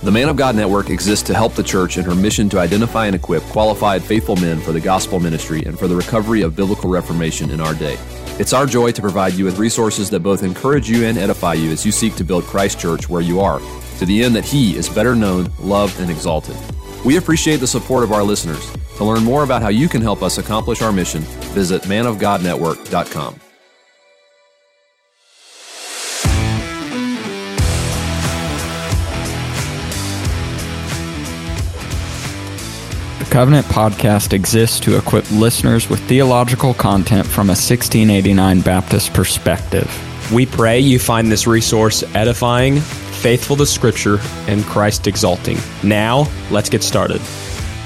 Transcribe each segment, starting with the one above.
The Man of God Network exists to help the church in her mission to identify and equip qualified, faithful men for the gospel ministry and for the recovery of biblical reformation in our day. It's our joy to provide you with resources that both encourage you and edify you as you seek to build Christ Church where you are, to the end that He is better known, loved, and exalted. We appreciate the support of our listeners. To learn more about how you can help us accomplish our mission, visit manofgodnetwork.com. Covenant Podcast exists to equip listeners with theological content from a 1689 Baptist perspective. We pray you find this resource edifying, faithful to Scripture, and Christ exalting. Now, let's get started.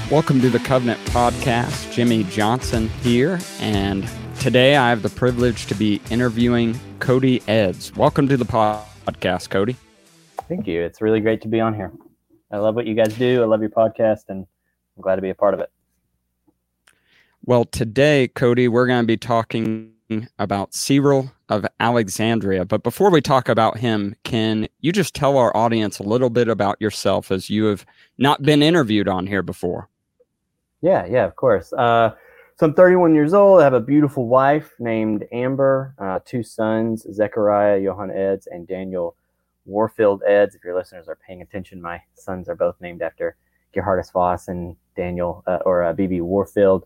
Welcome to the Covenant Podcast. Jimmy Johnson here, and today I have the privilege to be interviewing Cody Eds. Welcome to the podcast, Cody. Thank you. It's really great to be on here. I love what you guys do. I love your podcast, and I'm glad to be a part of it. Well, today, Cody, we're going to be talking about Cyril of Alexandria. But before we talk about him, can you just tell our audience a little bit about yourself as you have not been interviewed on here before? Yeah, yeah, of course. Uh, so I'm 31 years old. I have a beautiful wife named Amber, uh, two sons, Zechariah, Johan Eds, and Daniel Warfield Eds. If your listeners are paying attention, my sons are both named after Geerhardus Vos and Daniel uh, or uh, BB Warfield.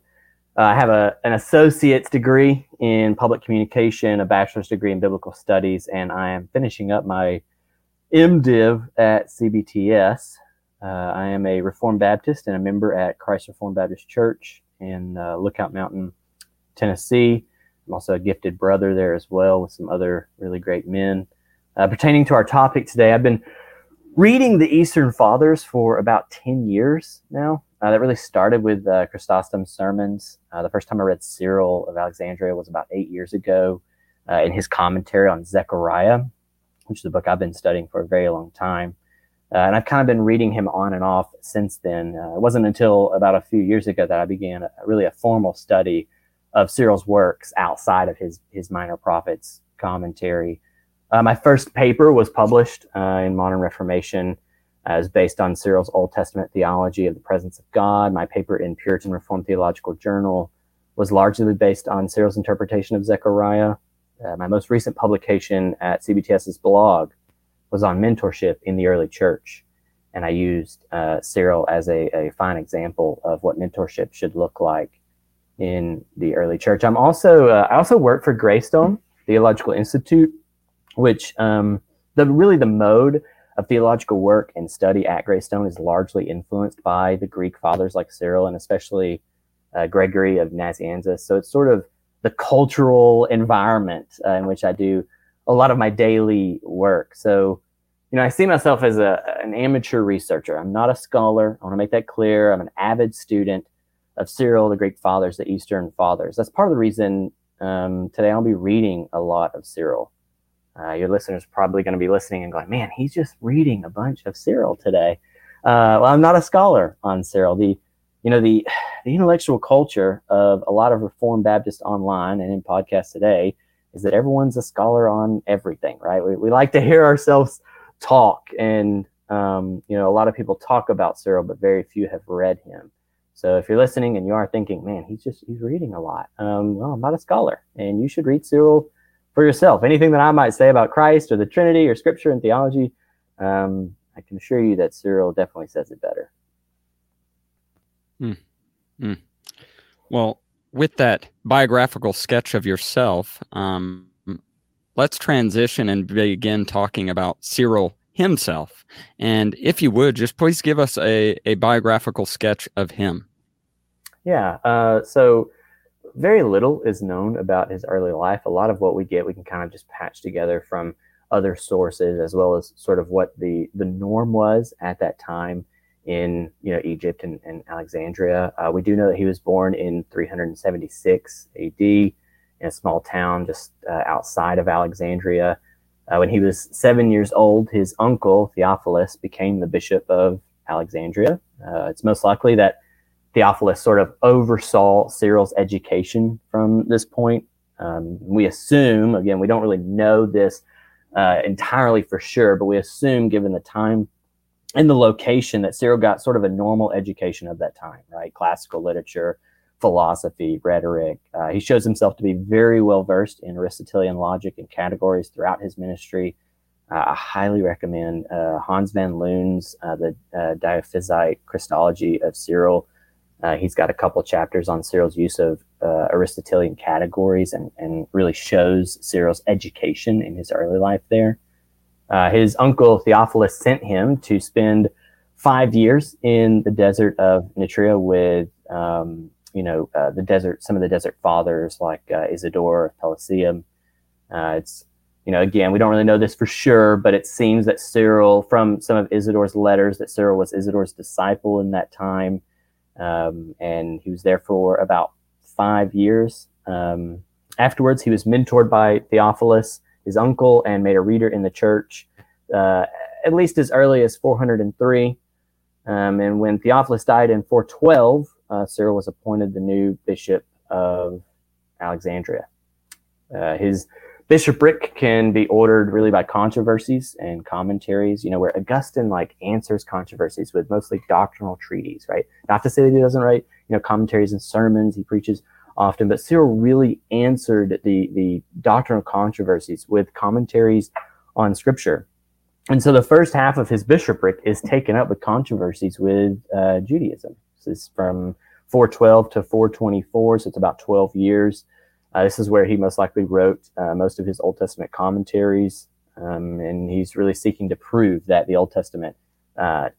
Uh, I have a, an associate's degree in public communication, a bachelor's degree in biblical studies, and I am finishing up my MDiv at CBTS. Uh, I am a Reformed Baptist and a member at Christ Reformed Baptist Church in uh, Lookout Mountain, Tennessee. I'm also a gifted brother there as well with some other really great men. Uh, pertaining to our topic today, I've been reading the Eastern Fathers for about 10 years now. Uh, that really started with uh, Chrysostom's sermons. Uh, the first time I read Cyril of Alexandria was about eight years ago uh, in his commentary on Zechariah, which is a book I've been studying for a very long time. Uh, and I've kind of been reading him on and off since then. Uh, it wasn't until about a few years ago that I began a, really a formal study of Cyril's works outside of his, his minor prophets commentary. Uh, my first paper was published uh, in Modern Reformation as based on Cyril's Old Testament theology of the presence of God. My paper in Puritan Reformed Theological Journal was largely based on Cyril's interpretation of Zechariah. Uh, my most recent publication at CBTS's blog was on mentorship in the early church. And I used uh, Cyril as a, a fine example of what mentorship should look like in the early church. I'm also, uh, I also work for Greystone Theological Institute which um, the really the mode of theological work and study at Greystone is largely influenced by the Greek fathers like Cyril and especially uh, Gregory of Nazianzus. So it's sort of the cultural environment uh, in which I do a lot of my daily work. So, you know, I see myself as a, an amateur researcher. I'm not a scholar. I want to make that clear. I'm an avid student of Cyril, the Greek fathers, the Eastern fathers. That's part of the reason um, today I'll be reading a lot of Cyril. Uh, your listeners probably going to be listening and going, man, he's just reading a bunch of Cyril today. Uh, well, I'm not a scholar on Cyril. The, you know, the, the intellectual culture of a lot of Reformed Baptists online and in podcasts today is that everyone's a scholar on everything, right? We, we like to hear ourselves talk and, um, you know, a lot of people talk about Cyril, but very few have read him. So if you're listening and you are thinking, man, he's just, he's reading a lot. Um, well, I'm not a scholar and you should read Cyril for yourself. Anything that I might say about Christ or the Trinity or Scripture and theology, um, I can assure you that Cyril definitely says it better. Mm. Mm. Well, with that biographical sketch of yourself, um, let's transition and begin talking about Cyril himself. And if you would, just please give us a, a biographical sketch of him. Yeah. Uh, so very little is known about his early life. A lot of what we get, we can kind of just patch together from other sources, as well as sort of what the the norm was at that time in you know Egypt and, and Alexandria. Uh, we do know that he was born in 376 A.D. in a small town just uh, outside of Alexandria. Uh, when he was seven years old, his uncle Theophilus became the bishop of Alexandria. Uh, it's most likely that Theophilus sort of oversaw Cyril's education from this point. Um, we assume, again, we don't really know this uh, entirely for sure, but we assume, given the time and the location that Cyril got sort of a normal education of that time, right? Classical literature, philosophy, rhetoric. Uh, he shows himself to be very well versed in Aristotelian logic and categories throughout his ministry. Uh, I highly recommend uh, Hans van Loon's uh, The uh, Dyophysite Christology of Cyril. Uh, he's got a couple chapters on Cyril's use of Aristotelian categories and, and really shows Cyril's education in his early life there. his uncle Theophilus sent him to spend five years in the desert of Nitria with um, you know, uh, the desert, some of the desert fathers like uh, Isidore of Pelusium. Uh, it's, you know, again, we don't really know this for sure, but it seems that Cyril, from some of Isidore's letters, that Cyril was Isidore's disciple in that time. Um, and he was there for about five years. Um, afterwards, he was mentored by Theophilus, his uncle, and made a reader in the church, uh, at least as early as 403. Um, and when Theophilus died in 412, uh, Cyril was appointed the new bishop of Alexandria. Uh, his bishopric can be ordered really by controversies and commentaries, you know, where Augustine like answers controversies with mostly doctrinal treaties, right? Not to say that he doesn't write, you know, commentaries and sermons, he preaches often, but Cyril really answered the, the doctrinal controversies with commentaries on scripture. And so the first half of his bishopric is taken up with controversies with uh, Judaism. This is from 412 to 424, so it's about 12 years. Uh, this is where he most likely wrote uh, most of his Old Testament commentaries, um, and he's really seeking to prove that the Old Testament uh,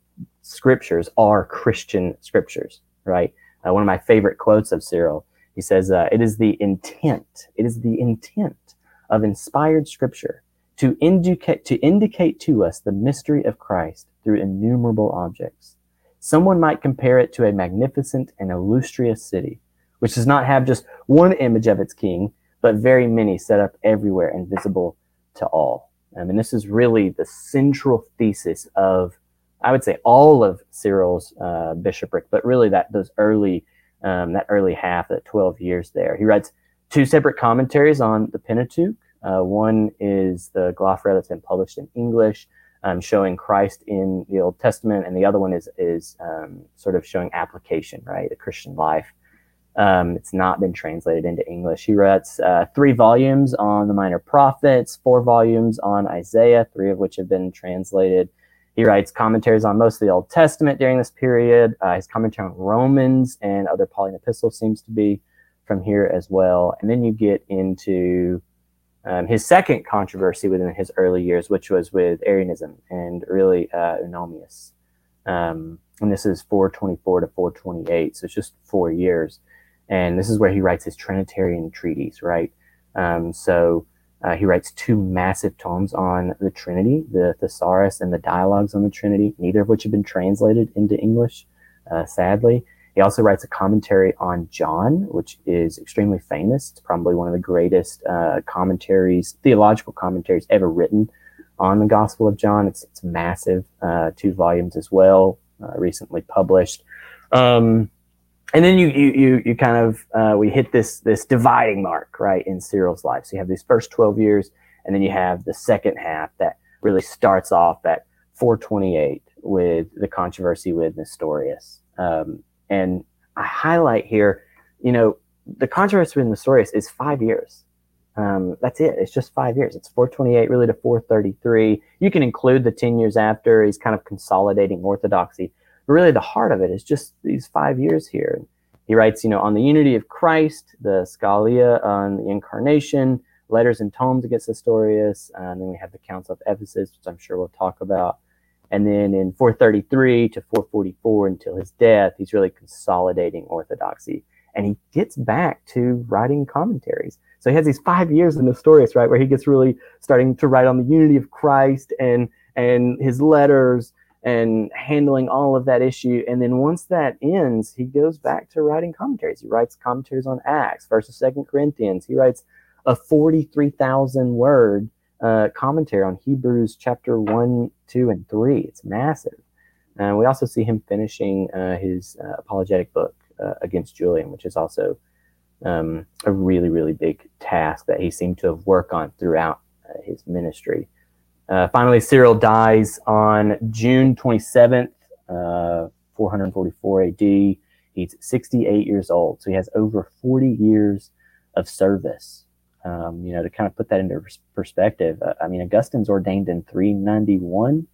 scriptures are Christian scriptures, right? Uh, one of my favorite quotes of Cyril, he says, uh, It is the intent, it is the intent of inspired scripture to indicate, to indicate to us the mystery of Christ through innumerable objects Someone might compare it to a magnificent and illustrious city, which does not have just one image of its king, but very many set up everywhere and visible to all. I mean, this is really the central thesis of, I would say, all of Cyril's uh, bishopric, but really that those early, um, that early half, that 12 years there. He writes two separate commentaries on the Pentateuch. Uh, one is the Glaphyra that's been published in English um, showing Christ in the Old Testament, and the other one is is um, sort of showing application, right, the Christian life. Um, it's not been translated into English. He writes uh, three volumes on the Minor Prophets, four volumes on Isaiah, three of which have been translated. He writes commentaries on most of the Old Testament during this period. Uh, his commentary on Romans and other Pauline epistles seems to be from here as well. And then you get into um, his second controversy within his early years, which was with Arianism and really uh, Eunomius. Um, and this is 424 to 428, so it's just four years. And this is where he writes his Trinitarian treatise, right? Um, so uh, he writes two massive tomes on the Trinity, the Thesaurus and the Dialogues on the Trinity, neither of which have been translated into English, uh, sadly. He also writes a commentary on John, which is extremely famous. It's probably one of the greatest uh, commentaries, theological commentaries ever written on the Gospel of John. It's, it's massive, uh, two volumes as well, uh, recently published. Um, and then you, you, you, you kind of, uh, we hit this, this dividing mark, right, in Cyril's life. So you have these first 12 years, and then you have the second half that really starts off at 428 with the controversy with Nestorius. Um, and I highlight here, you know, the controversy with Nestorius is five years. Um, that's it. It's just five years. It's 428 really to 433. You can include the 10 years after. He's kind of consolidating orthodoxy. But really, the heart of it is just these five years here. He writes, you know, on the unity of Christ, the Scholia on the incarnation, letters and tomes against Nestorius. And then we have the Council of Ephesus, which I'm sure we'll talk about. And then in 433 to 444 until his death, he's really consolidating orthodoxy. And he gets back to writing commentaries. So he has these five years in Nestorius, right, where he gets really starting to write on the unity of Christ and and his letters and handling all of that issue. And then once that ends, he goes back to writing commentaries. He writes commentaries on Acts, First and Second Corinthians. He writes a 43,000 word uh, commentary on Hebrews chapter 1, 2, and 3. It's massive. And we also see him finishing uh, his uh, apologetic book uh, against Julian, which is also um, a really, really big task that he seemed to have worked on throughout uh, his ministry. Uh, finally, Cyril dies on June 27th, uh, 444 AD. He's 68 years old, so he has over 40 years of service. Um, you know, to kind of put that into perspective, uh, I mean, Augustine's ordained in 391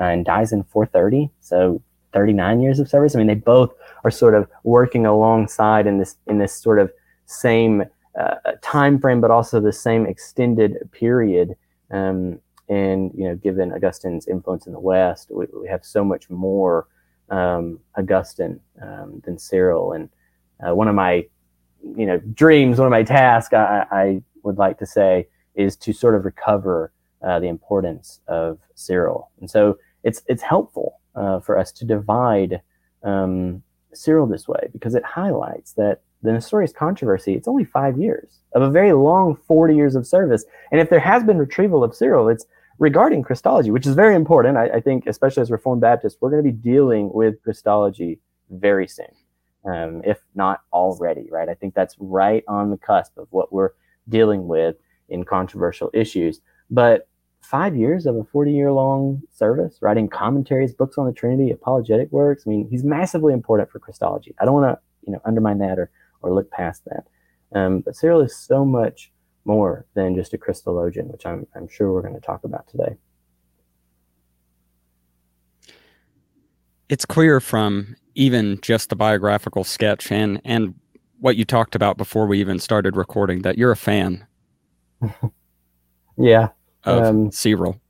uh, and dies in 430, so 39 years of service. I mean, they both are sort of working alongside in this in this sort of same uh, time frame, but also the same extended period. Um, and you know, given Augustine's influence in the West, we, we have so much more um, Augustine um, than Cyril. And uh, one of my you know dreams, one of my tasks, I, I would like to say, is to sort of recover uh, the importance of Cyril. And so it's it's helpful uh, for us to divide um, Cyril this way because it highlights that the Nestorius controversy, it's only five years of a very long 40 years of service. And if there has been retrieval of Cyril, it's regarding Christology, which is very important. I, I think, especially as Reformed Baptists, we're going to be dealing with Christology very soon, um, if not already, right? I think that's right on the cusp of what we're dealing with in controversial issues. But five years of a 40 year long service, writing commentaries, books on the Trinity, apologetic works. I mean, he's massively important for Christology. I don't want to, you know, undermine that or, or look past that. Um, but Cyril is so much more than just a Christologian, which I'm, I'm sure we're going to talk about today. It's clear from even just the biographical sketch and, and what you talked about before we even started recording that you're a fan. yeah. Of um, Cyril.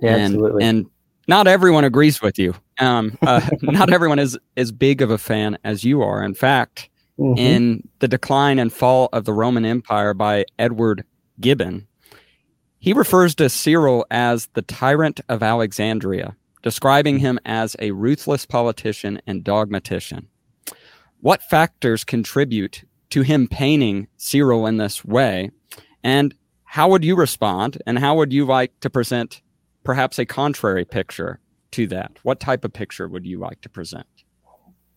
Yeah, and, absolutely. And not everyone agrees with you. Um, uh, not everyone is as big of a fan as you are. In fact, mm-hmm. in The Decline and Fall of the Roman Empire by Edward Gibbon, he refers to Cyril as the tyrant of Alexandria, describing him as a ruthless politician and dogmatician. What factors contribute to him painting Cyril in this way? And how would you respond? And how would you like to present perhaps a contrary picture to that? What type of picture would you like to present?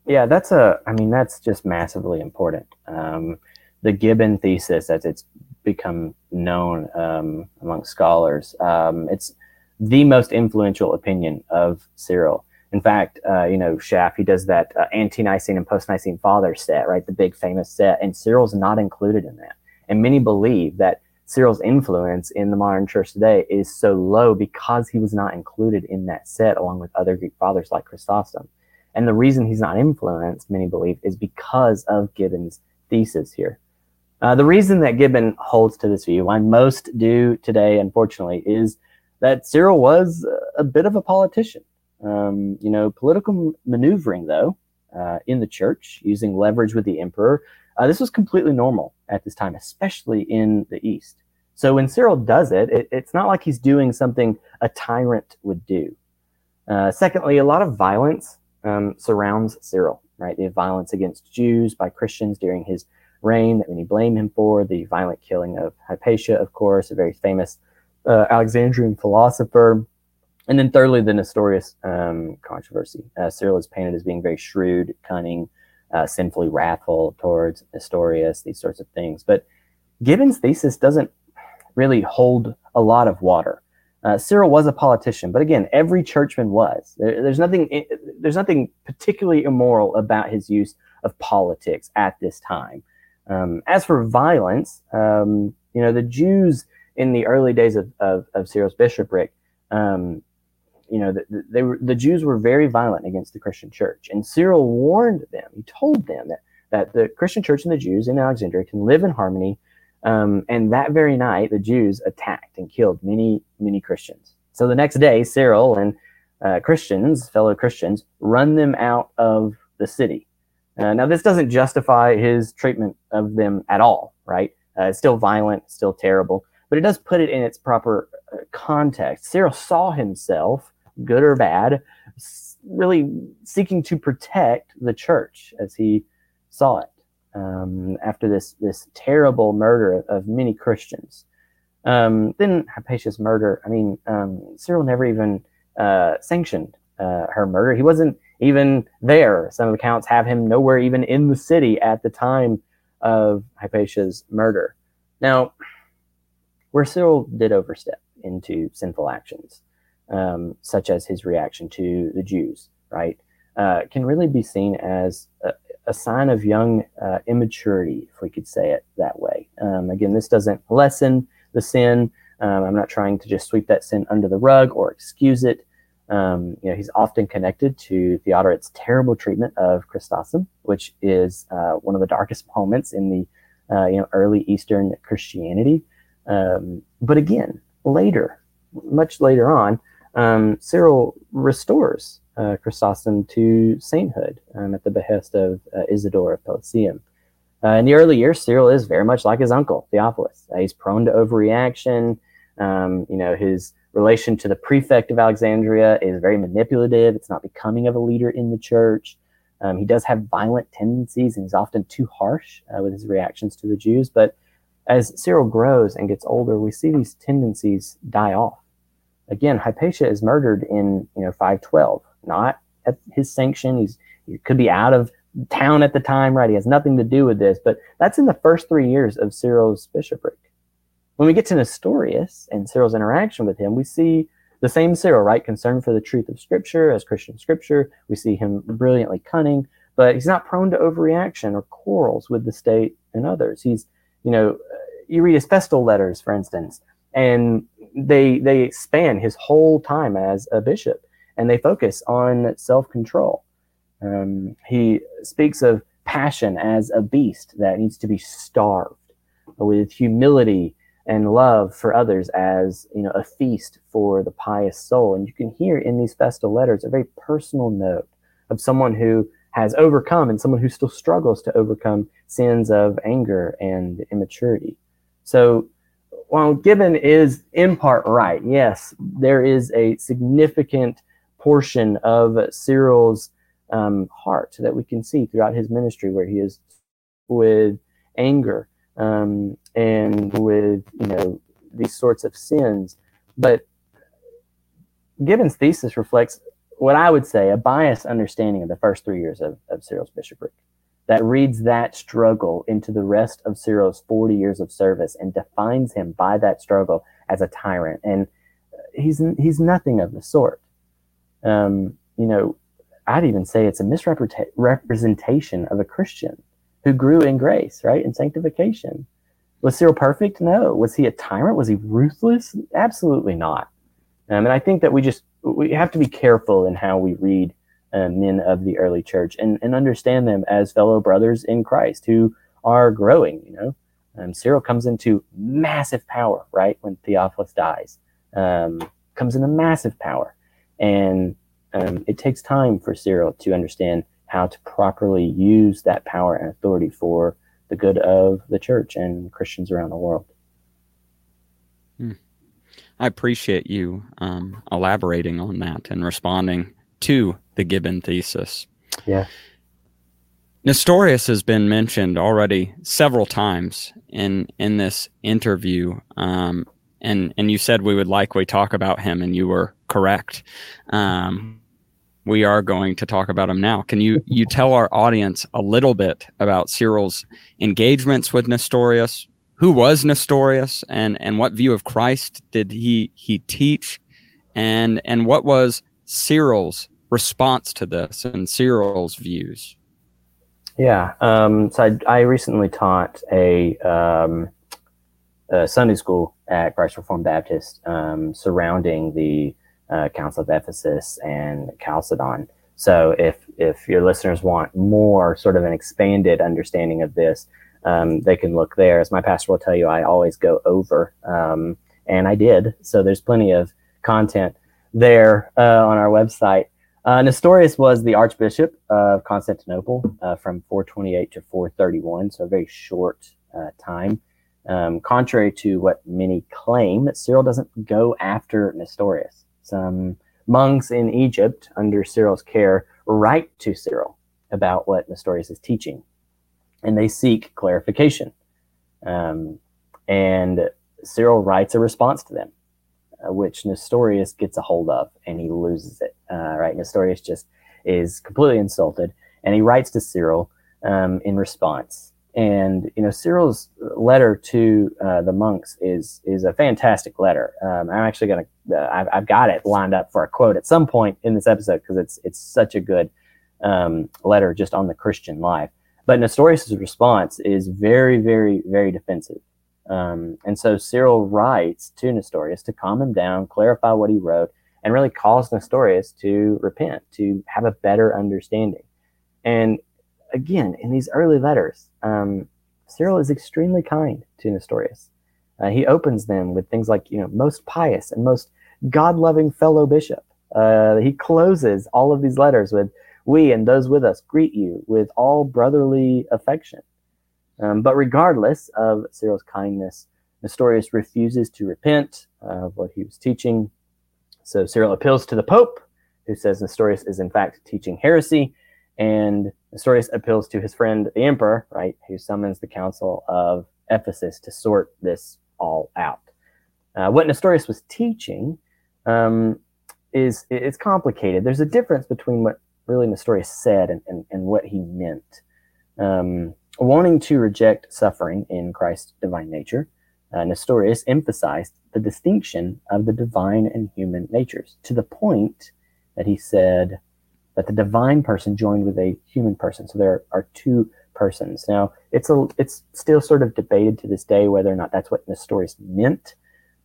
Yeah, that's a. I mean, that's just massively important. Um, the Gibbon thesis, as it's become known um, among scholars, um, it's the most influential opinion of Cyril. In fact, uh, you know, Schaff, he does that uh, ante-Nicene and post-Nicene father set, right? The big famous set, and Cyril's not included in that. And many believe that Cyril's influence in the modern church today is so low because he was not included in that set along with other Greek fathers like Chrysostom. And the reason he's not influenced, many believe, is because of Gibbon's thesis here. Uh, the reason that Gibbon holds to this view, why most do today, unfortunately, is that Cyril was a bit of a politician. Um, you know, political maneuvering, though, uh, in the church, using leverage with the emperor, uh, this was completely normal at this time, especially in the East. So when Cyril does it, it it's not like he's doing something a tyrant would do. Uh, secondly, a lot of violence um, surrounds Cyril, right? The violence against Jews by Christians during his reign that many blame him for, the violent killing of Hypatia, of course, a very famous uh, Alexandrian philosopher. And then thirdly, the Nestorius um, controversy. Uh, Cyril is painted as being very shrewd, cunning, uh, sinfully wrathful towards Nestorius, these sorts of things. But Gibbon's thesis doesn't really hold a lot of water. Uh, Cyril was a politician, but again, every churchman was. There, there's nothing. There's nothing particularly immoral about his use of politics at this time. Um, as for violence, um, you know, the Jews in the early days of, of, of Cyril's bishopric, um, you know, the, they were, the Jews were very violent against the Christian church. And Cyril warned them, he told them that, that the Christian church and the Jews in Alexandria can live in harmony um, and that very night, the Jews attacked and killed many, many Christians. So the next day, Cyril and uh, Christians, fellow Christians, run them out of the city. Uh, now, this doesn't justify his treatment of them at all, right? Uh, it's still violent, still terrible, but it does put it in its proper uh, context. Cyril saw himself, good or bad, really seeking to protect the church as he saw it um, after this this terrible murder of many Christians. Um, then Hypatia's murder. I mean, um, Cyril never even uh, sanctioned uh, her murder. He wasn't even there. Some accounts have him nowhere even in the city at the time of Hypatia's murder. Now, where Cyril did overstep into sinful actions, um, such as his reaction to the Jews, right, uh, can really be seen as a, a sign of young uh, immaturity, if we could say it that way. Um, again, this doesn't lessen the sin. Um, I'm not trying to just sweep that sin under the rug or excuse it. Um, you know, he's often connected to Theodoret's terrible treatment of Chrysostom, which is uh, one of the darkest moments in the uh, you know early Eastern Christianity. Um, but again, later, much later on, um, Cyril restores uh, Chrysostom to sainthood um, at the behest of uh, Isidore of Pelusium. Uh, in the early years, Cyril is very much like his uncle Theophilus. Uh, he's prone to overreaction. Um, you know, his relation to the prefect of Alexandria is very manipulative. It's not becoming of a leader in the church. Um, he does have violent tendencies and he's often too harsh uh, with his reactions to the Jews. But as Cyril grows and gets older, we see these tendencies die off. Again, Hypatia is murdered in you know 512, not at his sanction. He's he could be out of town at the time, right? He has nothing to do with this, but that's in the first three years of Cyril's bishopric. When we get to Nestorius and Cyril's interaction with him, we see the same Cyril, right? Concerned for the truth of Scripture as Christian Scripture. We see him brilliantly cunning, but he's not prone to overreaction or quarrels with the state and others. He's, you know, uh, you read his festal letters, for instance, and they they span his whole time as a bishop, and they focus on self control. Um, he speaks of passion as a beast that needs to be starved, with humility and love for others as you know a feast for the pious soul and you can hear in these festal letters a very personal note of someone who has overcome and someone who still struggles to overcome sins of anger and immaturity so while gibbon is in part right yes there is a significant portion of cyril's um, heart that we can see throughout his ministry where he is with anger um, and with you know these sorts of sins. But Gibbon's thesis reflects what I would say a biased understanding of the first three years of, of Cyril's bishopric that reads that struggle into the rest of Cyril's 40 years of service and defines him by that struggle as a tyrant. And he's he's nothing of the sort. Um, you know, I'd even say it's a misrepresentation of a Christian who grew in grace, right, in sanctification. Was Cyril perfect? No. Was he a tyrant? Was he ruthless? Absolutely not. Um, and I think that we just we have to be careful in how we read men of the early church and, and understand them as fellow brothers in Christ who are growing. You know, um, Cyril comes into massive power right when Theophilus dies. Um, comes into massive power, and um, it takes time for Cyril to understand how to properly use that power and authority for the good of the church and Christians around the world. Hmm. I appreciate you um, elaborating on that and responding to the Gibbon thesis. Yeah. Nestorius has been mentioned already several times in in this interview, um, and and you said we would likely talk about him, and you were correct. Um, we are going to talk about him now. Can you you tell our audience a little bit about Cyril's engagements with Nestorius? Who was Nestorius, and and what view of Christ did he he teach, and and what was Cyril's response to this and Cyril's views? Yeah, um, so I, I, recently taught a, um, a, Sunday school at Christ Reformed Baptist um, surrounding the uh, Council of Ephesus and Chalcedon. So if if your listeners want more sort of an expanded understanding of this, um, they can look there. As my pastor will tell you, I always go over, um, and I did. So there's plenty of content there uh, on our website. Uh, Nestorius was the Archbishop of Constantinople uh, from 428 to 431, so a very short uh, time. Um, contrary to what many claim, Cyril doesn't go after Nestorius some monks in Egypt under Cyril's care write to Cyril about what Nestorius is teaching, and they seek clarification. Um, and Cyril writes a response to them, uh, which Nestorius gets a hold of, and he loses it. Uh, right, Nestorius just is completely insulted, and he writes to Cyril um, in response. And you know, Cyril's letter to uh, the monks is is a fantastic letter. Um, I'm actually gonna uh, I've, I've, got it lined up for a quote at some point in this episode because it's it's such a good um, letter just on the Christian life. But Nestorius' response is very, very, very defensive. Um, and so Cyril writes to Nestorius to calm him down, clarify what he wrote, and really calls Nestorius to repent, to have a better understanding. And again, in these early letters, um, Cyril is extremely kind to Nestorius. Uh, he opens them with things like, you know, most pious and most God loving fellow bishop. Uh, he closes all of these letters with, we and those with us greet you with all brotherly affection. Um, but regardless of Cyril's kindness, Nestorius refuses to repent of what he was teaching. So Cyril appeals to the Pope, who says Nestorius is in fact teaching heresy, and Nestorius appeals to his friend the Emperor, right, who summons the Council of Ephesus to sort this all out. Uh, what Nestorius was teaching um, is it's complicated. There's a difference between what really Nestorius said and, and, and what he meant. Um, wanting to reject suffering in Christ's divine nature, uh, Nestorius emphasized the distinction of the divine and human natures to the point that he said that the divine person joined with a human person. So there are two persons. Now, it's a it's still sort of debated to this day whether or not that's what Nestorius meant.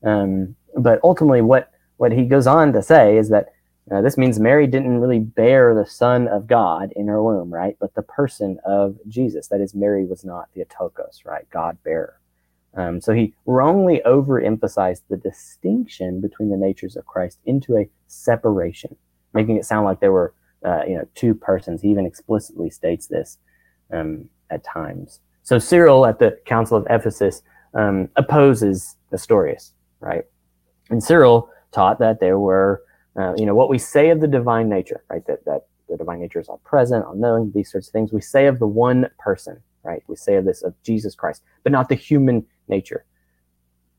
Um, but ultimately, what what he goes on to say is that uh, this means Mary didn't really bear the Son of God in her womb, right? But the person of Jesus. That is, Mary was not Theotokos, right? God bearer. Um, so he wrongly overemphasized the distinction between the natures of Christ into a separation, making it sound like there were, uh, you know, two persons. He even explicitly states this um, at times. So Cyril at the Council of Ephesus um, opposes Nestorius, right? And Cyril taught that there were uh, you know, what we say of the divine nature, right? That, that the divine nature is all present, all knowing, these sorts of things. We say of the one person, right? We say of this, of Jesus Christ, but not the human nature.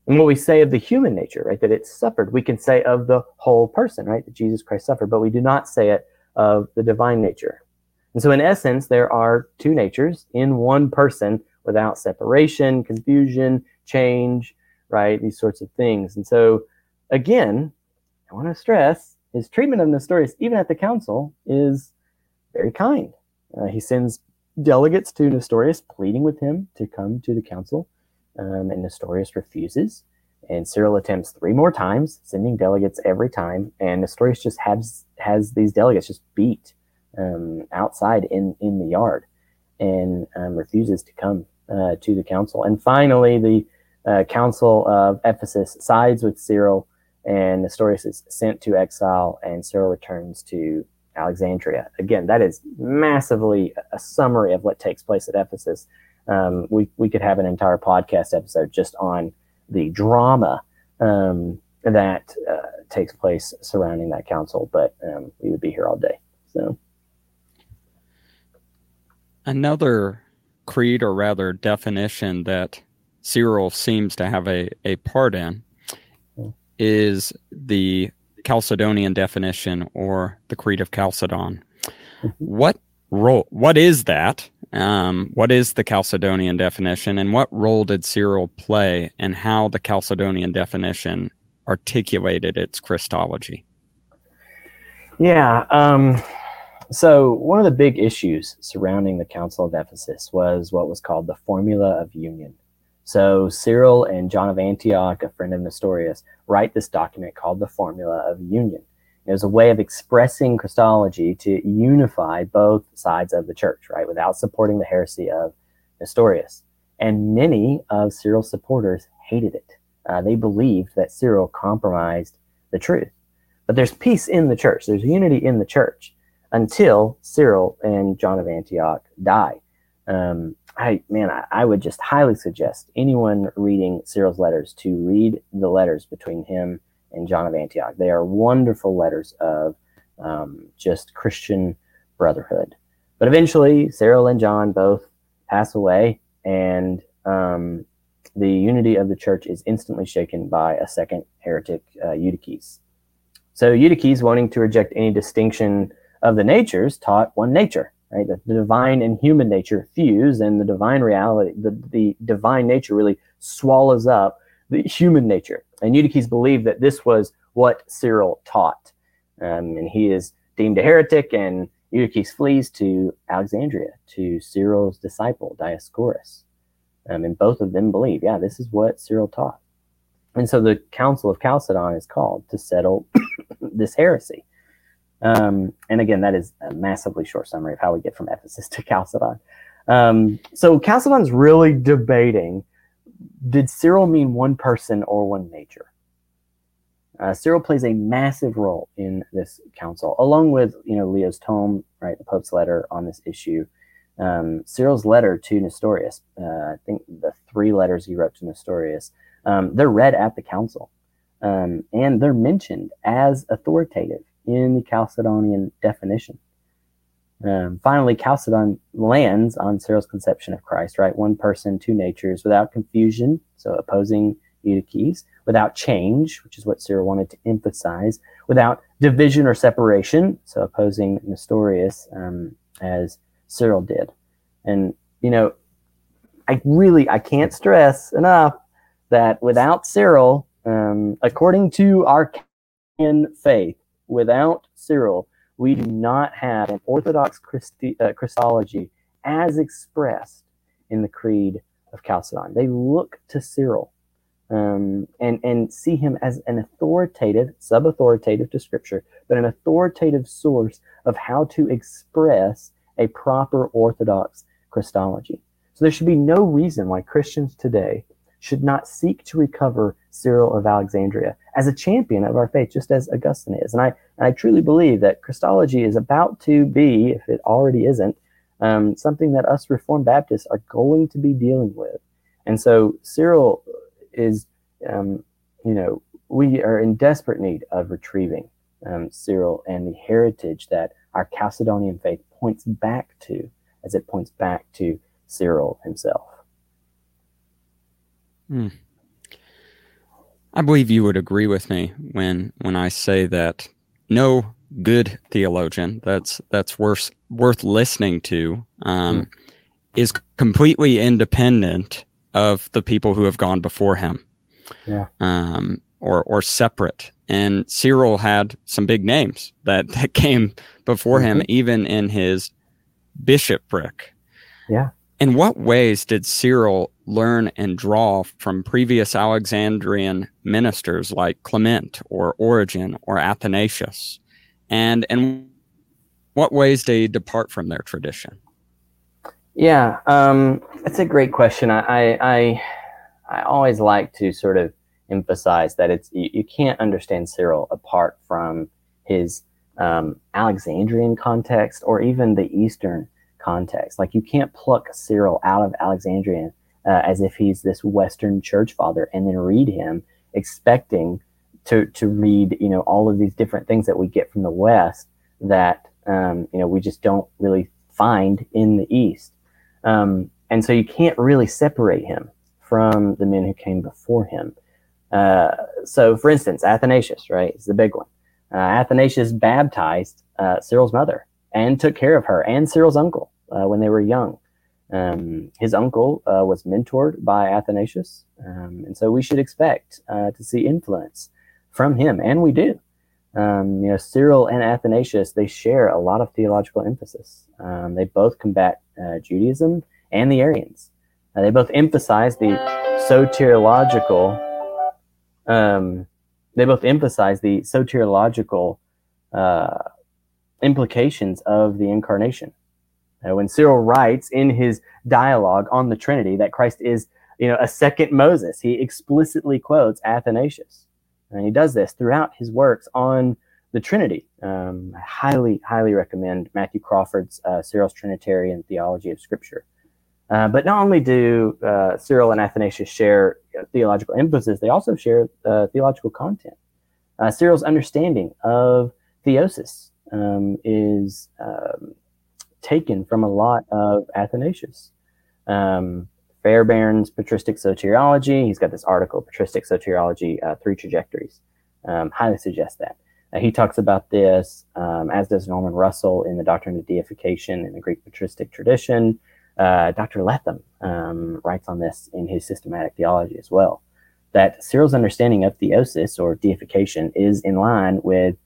And what we say of the human nature, right? That it suffered, we can say of the whole person, right? That Jesus Christ suffered, but we do not say it of the divine nature. And so, in essence, there are two natures in one person without separation, confusion, change, right? These sorts of things. And so, again, I want to stress his treatment of Nestorius, even at the council, is very kind. Uh, he sends delegates to Nestorius, pleading with him to come to the council, um, and Nestorius refuses. And Cyril attempts three more times, sending delegates every time, and Nestorius just has has these delegates just beat um, outside in in the yard, and um, refuses to come uh, to the council. And finally, the uh, council of Ephesus sides with Cyril and Nestorius is sent to exile, and Cyril returns to Alexandria. Again, that is massively a summary of what takes place at Ephesus. Um, we, we could have an entire podcast episode just on the drama um, that uh, takes place surrounding that council, but um, we would be here all day. So, another creed, or rather definition, that Cyril seems to have a, a part in is the Chalcedonian definition or the Creed of Chalcedon. Mm-hmm. What role? What is that? Um, what is the Chalcedonian definition, and what role did Cyril play and how the Chalcedonian definition articulated its Christology? Yeah. Um, so one of the big issues surrounding the Council of Ephesus was what was called the formula of union. So Cyril and John of Antioch, a friend of Nestorius, write this document called the Formula of Union. It was a way of expressing Christology to unify both sides of the church, right, without supporting the heresy of Nestorius. And many of Cyril's supporters hated it. Uh, they believed that Cyril compromised the truth. But there's peace in the church, there's unity in the church until Cyril and John of Antioch die. Um, I man, I, I, would just highly suggest anyone reading Cyril's letters to read the letters between him and John of Antioch. They are wonderful letters of um, just Christian brotherhood. But eventually, Cyril and John both pass away, and um, the unity of the church is instantly shaken by a second heretic, uh, Eutyches. So Eutyches, wanting to reject any distinction of the natures, taught one nature right? The, the divine and human nature fuse, and the divine reality, the, the divine nature really swallows up the human nature. And Eutyches believed that this was what Cyril taught. Um, and he is deemed a heretic, and Eutyches flees to Alexandria to Cyril's disciple, Dioscorus. Um, and both of them believe, yeah, this is what Cyril taught. And so the Council of Chalcedon is called to settle this heresy. Um, and again, that is a massively short summary of how we get from Ephesus to Chalcedon. Um, so Chalcedon's really debating did Cyril mean one person or one nature? Uh, Cyril plays a massive role in this council, along with you know Leo's tome, right, the Pope's letter on this issue. Um, Cyril's letter to Nestorius, uh, I think the three letters he wrote to Nestorius, um, they're read at the council, um, and they're mentioned as authoritative in the Chalcedonian definition. Um, finally, Chalcedon lands on Cyril's conception of Christ, right? One person, two natures, without confusion, so opposing Eutyches, without change, which is what Cyril wanted to emphasize, without division or separation, so opposing Nestorius um, as Cyril did. And, you know, I really, I can't stress enough that without Cyril, um, according to our faith, without Cyril, we do not have an Orthodox Christi- uh, Christology as expressed in the Creed of Chalcedon. They look to Cyril um, and, and see him as an authoritative, sub authoritative to Scripture, but an authoritative source of how to express a proper Orthodox Christology. So there should be no reason why Christians today should not seek to recover Cyril of Alexandria as a champion of our faith, just as Augustine is. And I, and I truly believe that Christology is about to be, if it already isn't, um, something that us Reformed Baptists are going to be dealing with. And so Cyril is, um, you know, we are in desperate need of retrieving um, Cyril and the heritage that our Chalcedonian faith points back to, as it points back to Cyril himself. Hmm. I believe you would agree with me when when I say that no good theologian that's that's worth worth listening to um, mm. is completely independent of the people who have gone before him. Yeah. Um, or or separate. And Cyril had some big names that that came before mm-hmm. him, even in his bishopric. Yeah. In what ways did Cyril learn and draw from previous Alexandrian ministers like Clement or Origen or Athanasius? And in what ways did he depart from their tradition? Yeah, um, that's a great question. I, I, I always like to sort of emphasize that it's you, you can't understand Cyril apart from his um, Alexandrian context or even the Eastern context. Like you can't pluck Cyril out of Alexandria uh, as if he's this Western church father and then read him expecting to to read you know all of these different things that we get from the West that um, you know we just don't really find in the East. Um, and so you can't really separate him from the men who came before him. Uh, so, for instance, Athanasius, right, is the big one. Uh, Athanasius baptized uh, Cyril's mother and took care of her and Cyril's uncle uh, when they were young. Um, his uncle uh, was mentored by Athanasius, um, and so we should expect uh, to see influence from him, and we do. Um, you know, Cyril and Athanasius they share a lot of theological emphasis. Um, they both combat uh, Judaism and the Arians. Uh, they both emphasize the soteriological. Um, they both emphasize the soteriological uh, implications of the incarnation. Uh, when Cyril writes in his dialogue on the Trinity that Christ is, you know, a second Moses, he explicitly quotes Athanasius, and he does this throughout his works on the Trinity. Um, I highly, highly recommend Matthew Crawford's uh, Cyril's Trinitarian Theology of Scripture. Uh, but not only do uh, Cyril and Athanasius share theological emphasis, they also share uh, theological content. Uh, Cyril's understanding of theosis um, is um, taken from a lot of Athanasius. Um, Fairbairn's Patristic Soteriology, he's got this article, Patristic Soteriology, uh, Three Trajectories. Um, highly suggest that. Uh, he talks about this, um, as does Norman Russell in the Doctrine of Deification in the Greek patristic tradition. Uh, Dr. Letham um, writes on this in his systematic theology as well, that Cyril's understanding of theosis or deification is in line with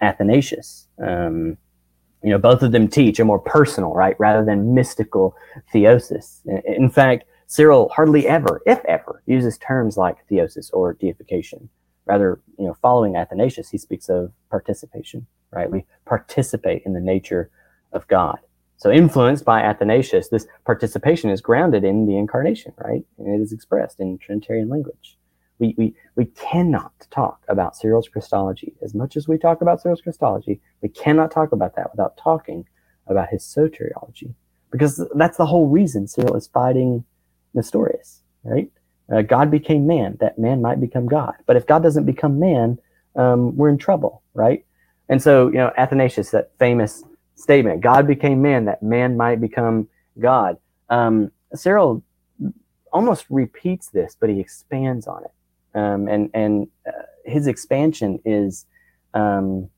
Athanasius. Um, you know, both of them teach a more personal, right, rather than mystical theosis. In fact, Cyril hardly ever, if ever, uses terms like theosis or deification. Rather, you know, following Athanasius, he speaks of participation, right? We participate in the nature of God. So, influenced by Athanasius, this participation is grounded in the incarnation, right? And it is expressed in Trinitarian language. We, we, we cannot talk about Cyril's Christology as much as we talk about Cyril's Christology. We cannot talk about that without talking about his soteriology, because that's the whole reason Cyril is fighting Nestorius, right? Uh, God became man that man might become God. But if God doesn't become man, um, we're in trouble, right? And so, you know, Athanasius, that famous statement, God became man that man might become God. Um, Cyril almost repeats this, but he expands on it. Um, and and uh, his expansion is, um,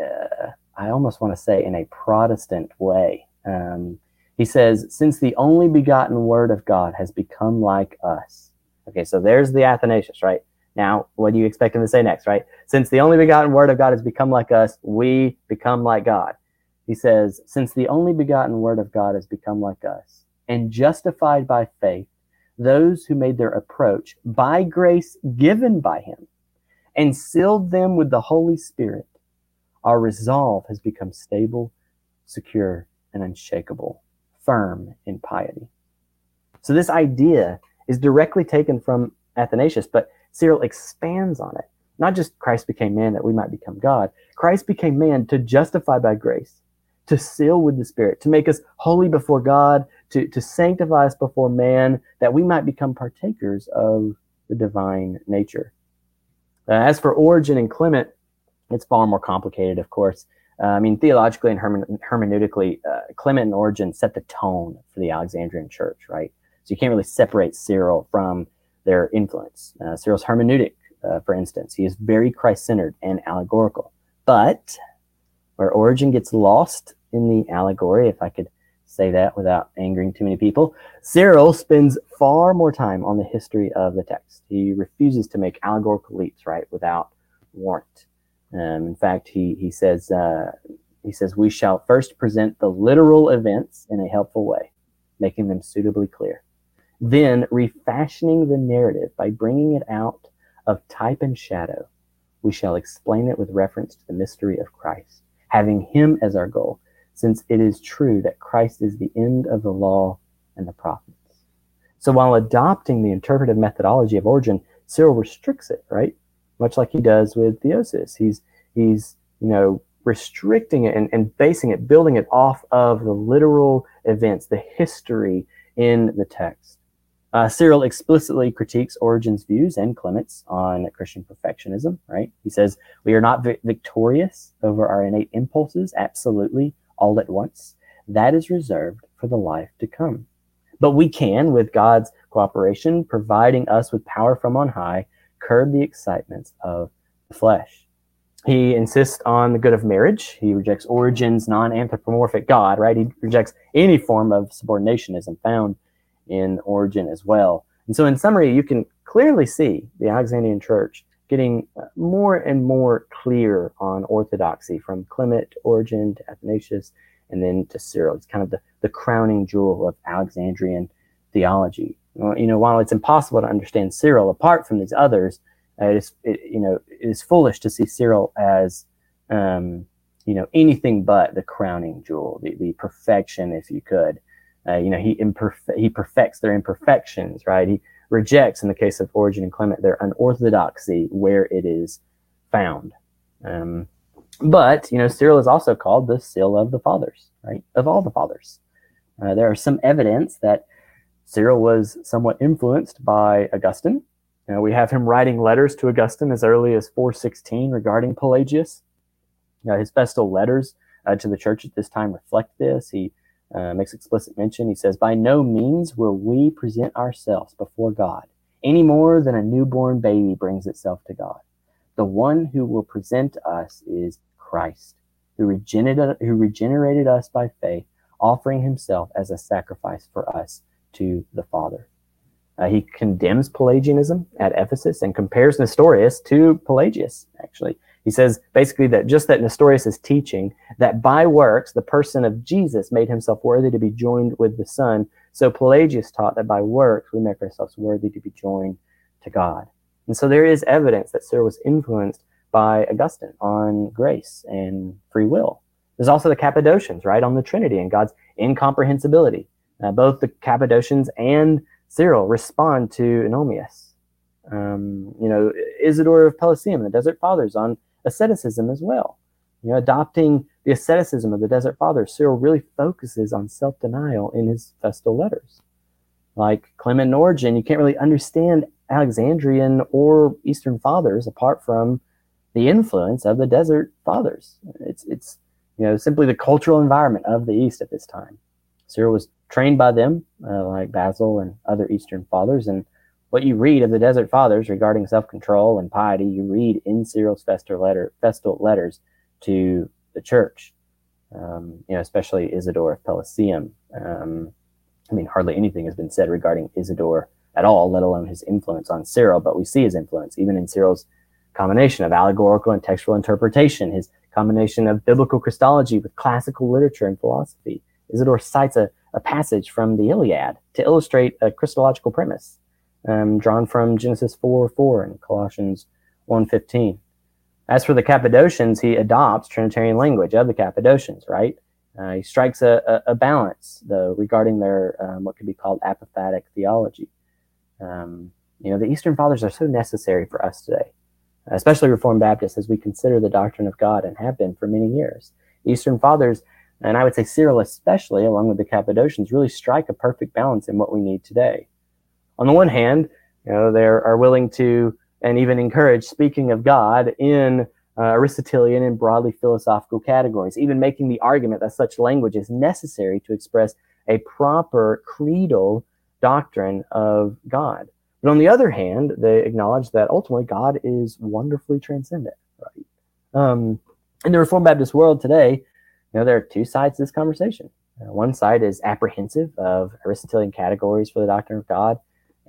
uh, I almost want to say, in a Protestant way. Um, he says, Since the only begotten Word of God has become like us. Okay, so there's the Athanasius, right? Now, what do you expect him to say next, right? Since the only begotten Word of God has become like us, we become like God. He says, Since the only begotten Word of God has become like us, and justified by faith, those who made their approach by grace given by him and sealed them with the Holy Spirit, our resolve has become stable, secure, and unshakable firm in piety. So this idea is directly taken from Athanasius, but Cyril expands on it. Not just Christ became man that we might become God. Christ became man to justify by grace, to seal with the Spirit, to make us holy before God, to, to sanctify us before man, that we might become partakers of the divine nature. Uh, as for Origen and Clement, it's far more complicated, of course. Uh, I mean, theologically and hermen- hermeneutically, uh, Clement and Origen set the tone for the Alexandrian church, right? So you can't really separate Cyril from their influence. Uh, Cyril's hermeneutic, uh, for instance, he is very Christ centered and allegorical. But where Origen gets lost in the allegory, if I could say that without angering too many people, Cyril spends far more time on the history of the text. He refuses to make allegorical leaps, right, without warrant. Um, in fact, he he says uh, he says we shall first present the literal events in a helpful way, making them suitably clear. Then, refashioning the narrative by bringing it out of type and shadow, we shall explain it with reference to the mystery of Christ, having Him as our goal, since it is true that Christ is the end of the law and the prophets. So, while adopting the interpretive methodology of Origen, Cyril restricts it, right? much like he does with theosis. He's he's you know restricting it and, and basing it, building it off of the literal events, the history in the text. Uh, Cyril explicitly critiques Origen's views and Clement's on Christian perfectionism, right? He says, We are not vi- victorious over our innate impulses, absolutely, all at once. That is reserved for the life to come. But we can, with God's cooperation, providing us with power from on high, curb the excitements of the flesh. He insists on the good of marriage. He rejects Origen's non anthropomorphic God, right? He rejects any form of subordinationism found in Origen as well. And so, in summary, you can clearly see the Alexandrian church getting more and more clear on orthodoxy from Clement Origen to Athanasius and then to Cyril. It's kind of the, the crowning jewel of Alexandrian theology you know, while it's impossible to understand Cyril apart from these others, uh, it is, it, you know, it is foolish to see Cyril as, um, you know, anything but the crowning jewel, the, the perfection, if you could. Uh, you know, he he perfects their imperfections, right? He rejects, in the case of Origen and Clement, their unorthodoxy where it is found. Um, but you know, Cyril is also called the seal of the fathers, right? Of all the fathers, uh, there are some evidence that Cyril was somewhat influenced by Augustine. You know, we have him writing letters to Augustine as early as 416 regarding Pelagius. You know, his festal letters uh, to the church at this time reflect this. He uh, makes explicit mention. He says, By no means will we present ourselves before God any more than a newborn baby brings itself to God. The one who will present us is Christ, who regenerated, who regenerated us by faith, offering himself as a sacrifice for us to the Father. Uh, he condemns Pelagianism at Ephesus and compares Nestorius to Pelagius, actually. He says basically that just that Nestorius is teaching that by works, the person of Jesus made himself worthy to be joined with the Son. So Pelagius taught that by works, we make ourselves worthy to be joined to God. And so there is evidence that Cyril was influenced by Augustine on grace and free will. There's also the Cappadocians, right, on the Trinity and God's incomprehensibility. Uh, both the Cappadocians and Cyril respond to Eunomius. Um, you know, Isidore of Pelusium, the Desert Fathers, on asceticism as well. You know, adopting the asceticism of the Desert Fathers, Cyril really focuses on self-denial in his Festal letters. Like Clement and Origen, you can't really understand Alexandrian or Eastern Fathers apart from the influence of the Desert Fathers. It's it's you know simply the cultural environment of the East at this time. Cyril was trained by them, uh, like Basil and other Eastern Fathers, and what you read of the Desert Fathers regarding self-control and piety, you read in Cyril's festal letter, festal letters to the church. Um, you know, especially Isidore of Pelusium. Um, I mean, hardly anything has been said regarding Isidore at all, let alone his influence on Cyril. But we see his influence even in Cyril's combination of allegorical and textual interpretation, his combination of biblical Christology with classical literature and philosophy. Isidore cites a, a passage from the Iliad to illustrate a Christological premise um, drawn from Genesis 4 4 and Colossians 1.15. As for the Cappadocians, he adopts Trinitarian language of the Cappadocians, right? Uh, he strikes a, a, a, balance, though, regarding their um, what could be called apophatic theology. Um, you know, the Eastern Fathers are so necessary for us today, especially Reformed Baptists, as we consider the doctrine of God and have been for many years. Eastern Fathers, and I would say Cyril especially, along with the Cappadocians, really strike a perfect balance in what we need today on the one hand, you know, they are willing to and even encourage speaking of God in uh, Aristotelian and broadly philosophical categories, even making the argument that such language is necessary to express a proper creedal doctrine of God. But on the other hand, they acknowledge that ultimately God is wonderfully transcendent. Right? Um, in the Reformed Baptist world today, you know, there are two sides to this conversation. Uh, one side is apprehensive of Aristotelian categories for the doctrine of God,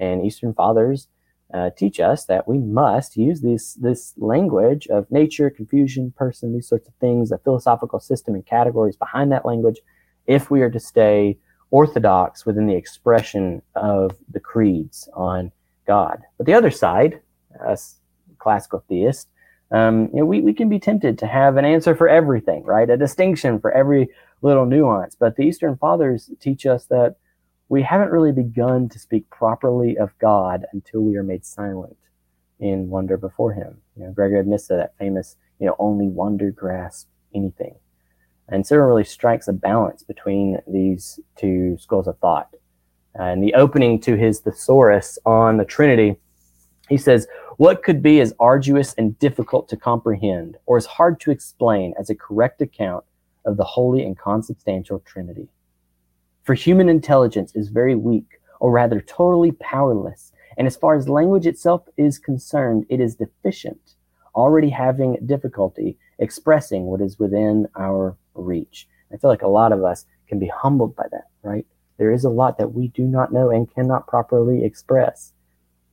and Eastern Fathers uh, teach us that we must use this this language of nature, confusion, person, these sorts of things, a philosophical system and categories behind that language, if we are to stay orthodox within the expression of the creeds on God. But the other side, us classical theists, um, you know, we, we can be tempted to have an answer for everything, right? A distinction for every little nuance. But the Eastern Fathers teach us that we haven't really begun to speak properly of God until we are made silent in wonder before Him. You know, Gregory of Nyssa, that famous, you know, only wonder grasp anything. And Cyril really strikes a balance between these two schools of thought. Uh, and the opening to his thesaurus on the Trinity, he says, What could be as arduous and difficult to comprehend, or as hard to explain as a correct account of the holy and consubstantial Trinity? For human intelligence is very weak, or rather totally powerless, and as far as language itself is concerned, it is deficient, already having difficulty expressing what is within our reach. I feel like a lot of us can be humbled by that, right? There is a lot that we do not know and cannot properly express.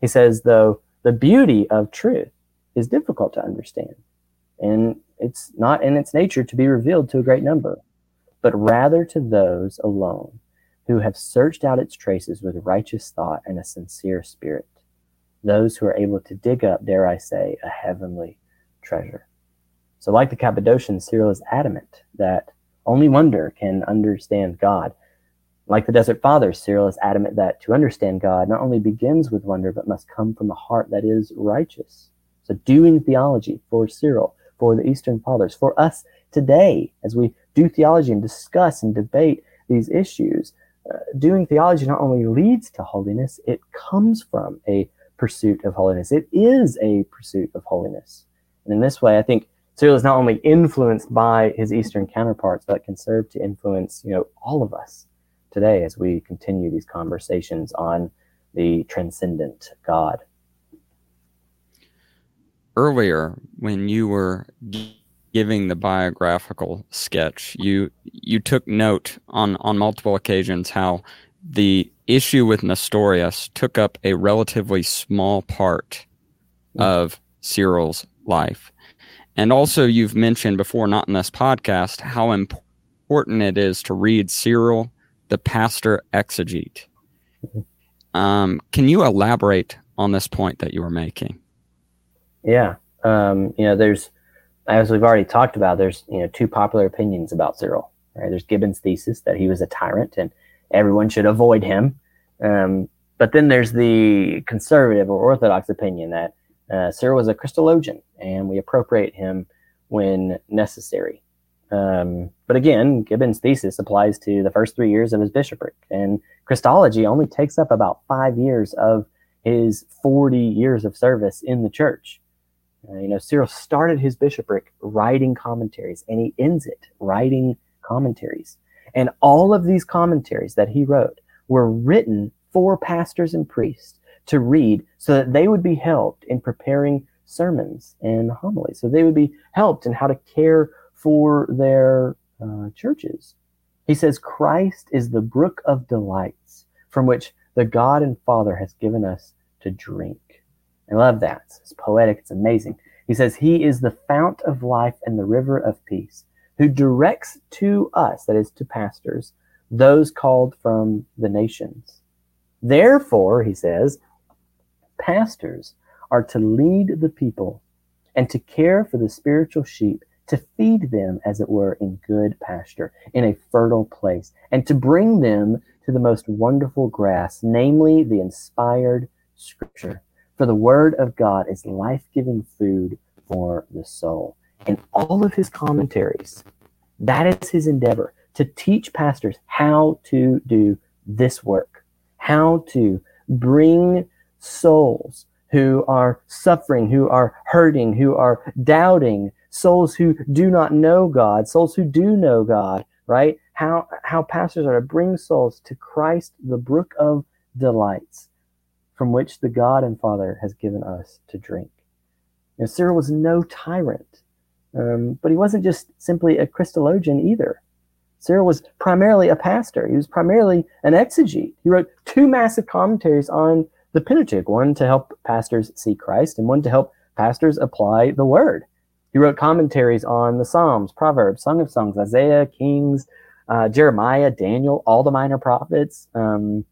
He says, though, the beauty of truth is difficult to understand, and it's not in its nature to be revealed to a great number but rather to those alone who have searched out its traces with righteous thought and a sincere spirit, those who are able to dig up, dare I say, a heavenly treasure. So, like the Cappadocians, Cyril is adamant that only wonder can understand God. Like the Desert Fathers, Cyril is adamant that to understand God not only begins with wonder, but must come from a heart that is righteous. So, doing theology for Cyril, for the Eastern Fathers, for us today, as we do theology and discuss and debate these issues, uh, doing theology not only leads to holiness, it comes from a pursuit of holiness. It is a pursuit of holiness. And in this way, I think Cyril is not only influenced by his Eastern counterparts, but can serve to influence, you know, all of us today as we continue these conversations on the transcendent God. earlier when you were giving the biographical sketch, you you took note on on multiple occasions how the issue with Nestorius took up a relatively small part mm. of Cyril's life. And also, you've mentioned before, not in this podcast, how important it is to read Cyril, the pastor exegete. Mm-hmm. Um, can you elaborate on this point that you were making? Yeah. Um, you know, there's, as we've already talked about, there's, you know, two popular opinions about Cyril, right? There's Gibbon's thesis that he was a tyrant and everyone should avoid him. Um, but then there's the conservative or orthodox opinion that uh, Cyril was a Christologian, and we appropriate him when necessary. Um, but again, Gibbon's thesis applies to the first three years of his bishopric, and Christology only takes up about five years of his 40 years of service in the church. Uh, you know, Cyril started his bishopric writing commentaries, and he ends it writing commentaries. And all of these commentaries that he wrote were written for pastors and priests to read so that they would be helped in preparing sermons and homilies. So they would be helped in how to care for their uh, churches. He says, Christ is the brook of delights from which the God and Father has given us to drink. I love that. It's poetic, it's amazing. He says, He is the fount of life and the river of peace, who directs to us, that is, to pastors, those called from the nations. Therefore, he says, pastors are to lead the people and to care for the spiritual sheep, to feed them, as it were, in good pasture, in a fertile place, and to bring them to the most wonderful grass, namely the inspired scripture. For the word of God is life giving food for the soul. In all of his commentaries, that is his endeavor to teach pastors how to do this work, how to bring souls who are suffering, who are hurting, who are doubting, souls who do not know God, souls who do know God, right? How, how pastors are to bring souls to Christ, the brook of delights, from which the God and Father has given us to drink. You know, Cyril was no tyrant, um, but he wasn't just simply a Christologian either. Cyril was primarily a pastor. He was primarily an exegete. He wrote two massive commentaries on the Pentateuch, one to help pastors see Christ and one to help pastors apply the word. He wrote commentaries on the Psalms, Proverbs, Song of Songs, Isaiah, Kings, uh, Jeremiah, Daniel, all the minor prophets, um,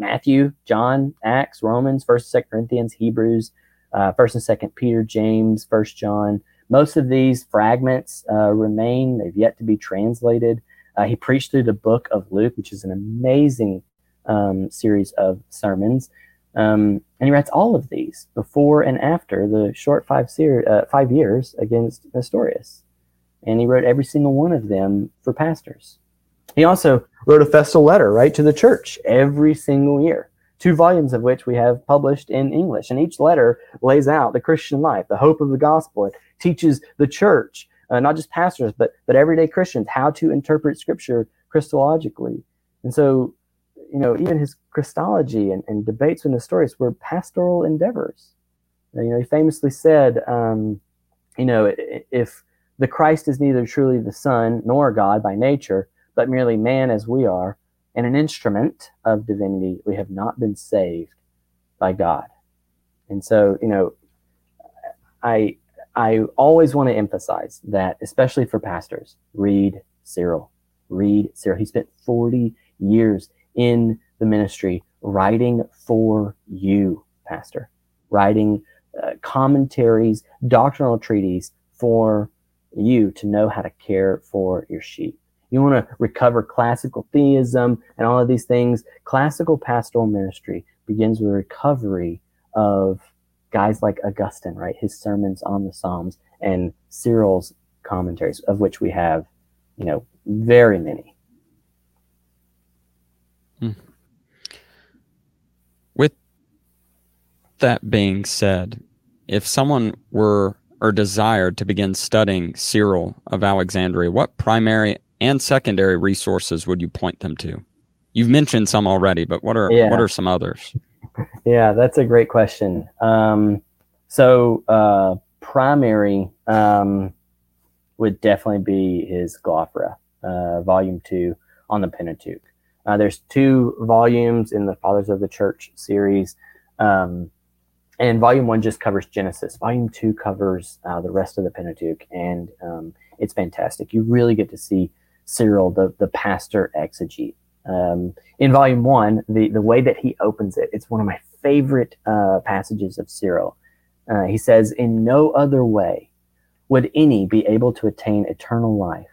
Matthew, John, Acts, Romans, First, Second Corinthians, Hebrews, uh, First and Second Peter, James, First John. Most of these fragments uh, remain; they've yet to be translated. Uh, he preached through the book of Luke, which is an amazing um, series of sermons. Um, and he writes all of these before and after the short five, ser- uh, five years against Nestorius. And he wrote every single one of them for pastors. He also wrote a festal letter, right, to the church every single year, two volumes of which we have published in English. And each letter lays out the Christian life, the hope of the gospel. It teaches the church, uh, not just pastors, but, but everyday Christians, how to interpret scripture Christologically. And so you know, even his Christology and, and debates with Nestorius were pastoral endeavors. You know, he famously said, um, you know, if the Christ is neither truly the Son nor God by nature, but merely man as we are, and an instrument of divinity, we have not been saved by God. And so, you know, I I always want to emphasize that, especially for pastors, read Cyril. Read Cyril. He spent 40 years in the ministry writing for you, Pastor, writing uh, commentaries, doctrinal treatises for you to know how to care for your sheep. You want to recover classical theism and all of these things. Classical pastoral ministry begins with recovery of guys like Augustine, right? His sermons on the Psalms and Cyril's commentaries, of which we have, you know, very many. Hmm. With that being said, if someone were or desired to begin studying Cyril of Alexandria, what primary and secondary resources would you point them to? You've mentioned some already, but what are yeah. what are some others? Yeah, that's a great question. Um, so uh, primary um, would definitely be his Glaphyra, uh, volume two on the Pentateuch. Uh, there's two volumes in the Fathers of the Church series. Um, and volume one just covers Genesis. Volume two covers uh, the rest of the Pentateuch, and um, it's fantastic. You really get to see Cyril, the, the pastor exegete. Um, in volume one, the, the way that he opens it, it's one of my favorite uh, passages of Cyril. Uh, he says, In no other way would any be able to attain eternal life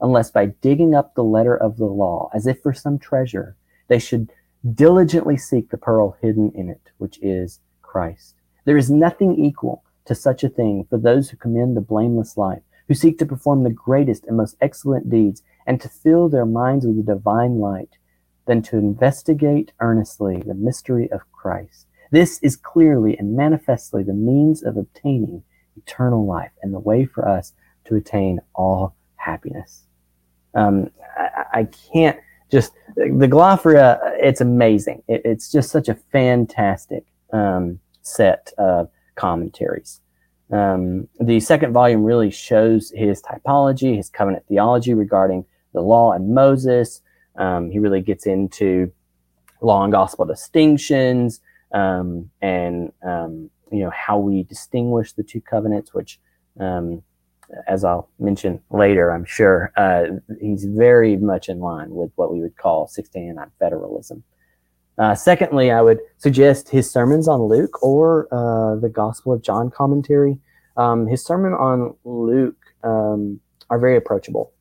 unless by digging up the letter of the law as if for some treasure, they should diligently seek the pearl hidden in it, which is Christ. There is nothing equal to such a thing for those who commend the blameless life, who seek to perform the greatest and most excellent deeds, and to fill their minds with the divine light, than to investigate earnestly the mystery of Christ. This is clearly and manifestly the means of obtaining eternal life and the way for us to attain all happiness. Um, I, I, can't just the Glaphyra. It's amazing. It, it's just such a fantastic um, set of commentaries. Um, the second volume really shows his typology, his covenant theology regarding the law and Moses. Um, he really gets into law and gospel distinctions um, and um, you know how we distinguish the two covenants, which, um, as I'll mention later, I'm sure uh, he's very much in line with what we would call 1689 federalism. Uh, secondly, I would suggest his sermons on Luke or uh, the Gospel of John commentary. Um, his sermon on Luke um, are very approachable,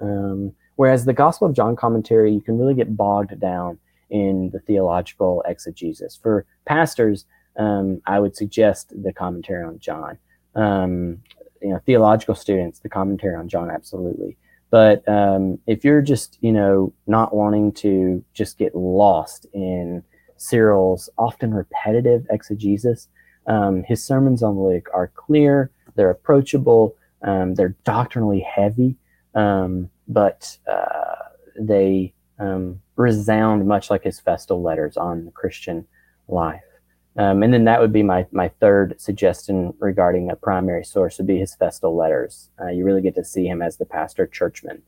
um, whereas the Gospel of John commentary you can really get bogged down in the theological exegesis. For pastors, um, I would suggest the commentary on John. Um, you know, theological students, the commentary on John, absolutely. But um, if you're just, you know, not wanting to just get lost in Cyril's often repetitive exegesis, um, his sermons on Luke are clear, they're approachable, um, they're doctrinally heavy, um, but uh, they um, resound much like his festal letters on the Christian life. Um, and then that would be my, my third suggestion regarding a primary source would be his festal letters. Uh, you really get to see him as the pastor churchman.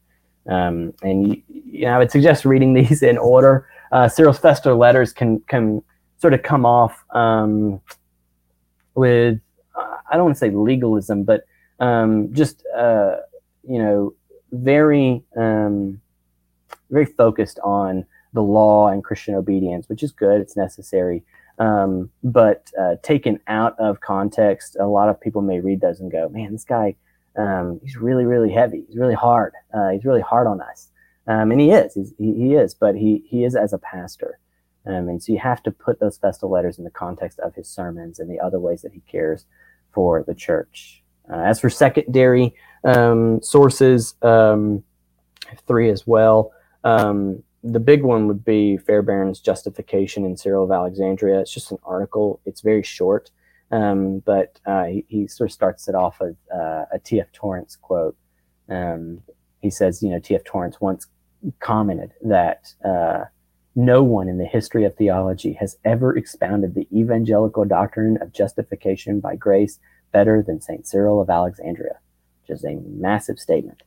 Um, and you, you know, I would suggest reading these in order. Uh, Cyril's festal letters can can sort of come off um, with I don't want to say legalism, but um, just uh, you know very um, very focused on the law and Christian obedience, which is good. It's necessary. Um, but uh, taken out of context, a lot of people may read those and go, "Man, this guy, um, he's really, really heavy. He's really hard. Uh, he's really hard on us." Um, and he is. He's, he, he is. But he he is as a pastor, um, and so you have to put those festal letters in the context of his sermons and the other ways that he cares for the church. Uh, as for secondary um, sources, um, three as well. Um, the big one would be Fairbairn's justification in Cyril of Alexandria. It's just an article. It's very short, um, but uh, he, he, sort of starts it off with uh, a T.F. Torrance quote. Um, he says, you know, T.F. Torrance once commented that uh, no one in the history of theology has ever expounded the evangelical doctrine of justification by grace better than St. Cyril of Alexandria, which is a massive statement.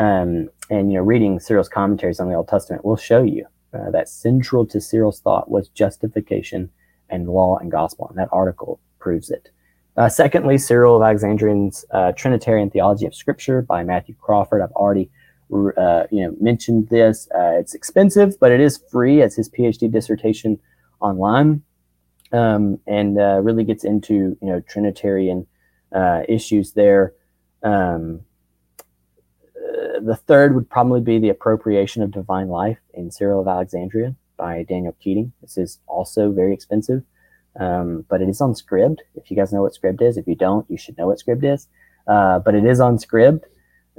Um, and you know, reading Cyril's commentaries on the Old Testament will show you uh, that central to Cyril's thought was justification and law and gospel, and that article proves it. Uh, secondly, Cyril of Alexandria's uh, Trinitarian Theology of Scripture by Matthew Crawford. I've already uh, you know mentioned this. Uh, it's expensive, but it is free as his PhD dissertation online, um, and uh, really gets into you know Trinitarian issues there. Um, the third would probably be the appropriation of divine life in Cyril of Alexandria by Daniel Keating. This is also very expensive, um, but it is on Scribd. If you guys know what Scribd is, if you don't, you should know what Scribd is. Uh, but it is on Scribd.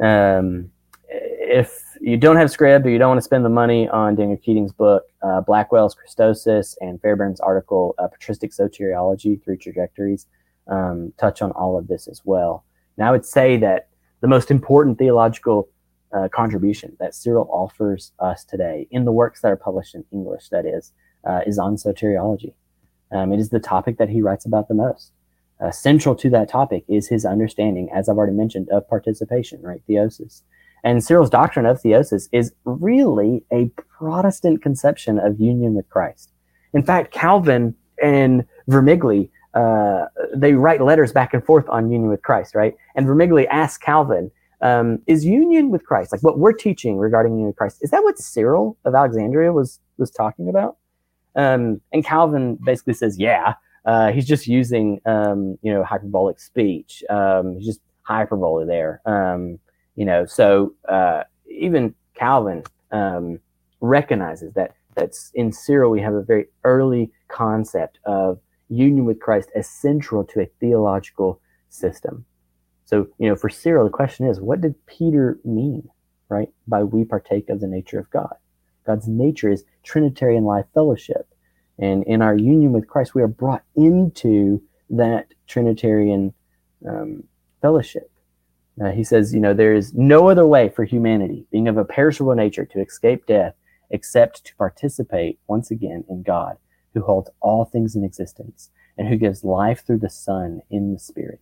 Um, if you don't have Scribd or you don't want to spend the money on Daniel Keating's book, uh, Blackwell's Christosis and Fairbairn's article, uh, Patristic Soteriology Three Trajectories, um, touch on all of this as well. Now, I would say that the most important theological uh, contribution that Cyril offers us today in the works that are published in English, that is, uh, is on soteriology. Um, it is the topic that he writes about the most. uh, central to that topic is his understanding, as I've already mentioned, of participation, right? Theosis. And Cyril's doctrine of theosis is really a Protestant conception of union with Christ. In fact, Calvin and Vermigli, uh, they write letters back and forth on union with Christ, right? And Vermigli asks Calvin, um, is union with Christ, like what we're teaching regarding union with Christ, is that what Cyril of Alexandria was was talking about? Um, and Calvin basically says, yeah, uh, he's just using um, you know hyperbolic speech. Um, he's just hyperbole there. Um, you know, so uh, even Calvin um, recognizes that that's in Cyril we have a very early concept of union with Christ as central to a theological system. So, you know, for Cyril, the question is, what did Peter mean, right, by we partake of the nature of God? God's nature is Trinitarian life fellowship. And in our union with Christ, we are brought into that Trinitarian um, fellowship. Uh, he says, you know, there is no other way for humanity, being of a perishable nature, to escape death except to participate once again in God, who holds all things in existence and who gives life through the Son in the Spirit.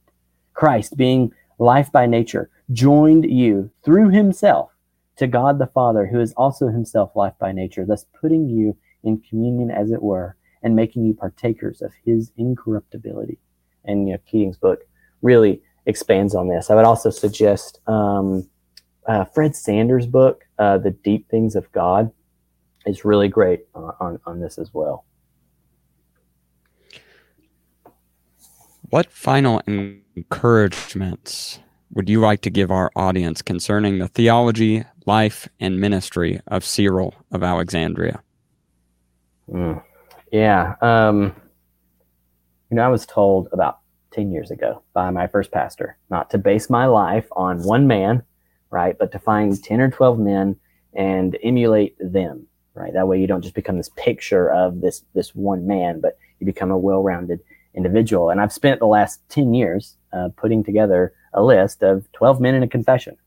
Christ, being life by nature, joined you through himself to God the Father, who is also himself life by nature, thus putting you in communion, as it were, and making you partakers of his incorruptibility. And you know, Keating's book really expands on this. I would also suggest um, uh, Fred Sanders' book, uh, The Deep Things of God, is really great on, on this as well. What final encouragements would you like to give our audience concerning the theology, life, and ministry of Cyril of Alexandria? Mm. Yeah. Um, you know, I was told about 10 years ago by my first pastor not to base my life on one man, right? But to find 10 or 12 men and emulate them, right? That way you don't just become this picture of this, this one man, but you become a well-rounded individual. And I've spent the last 10 years uh, putting together a list of 12 men in a confession.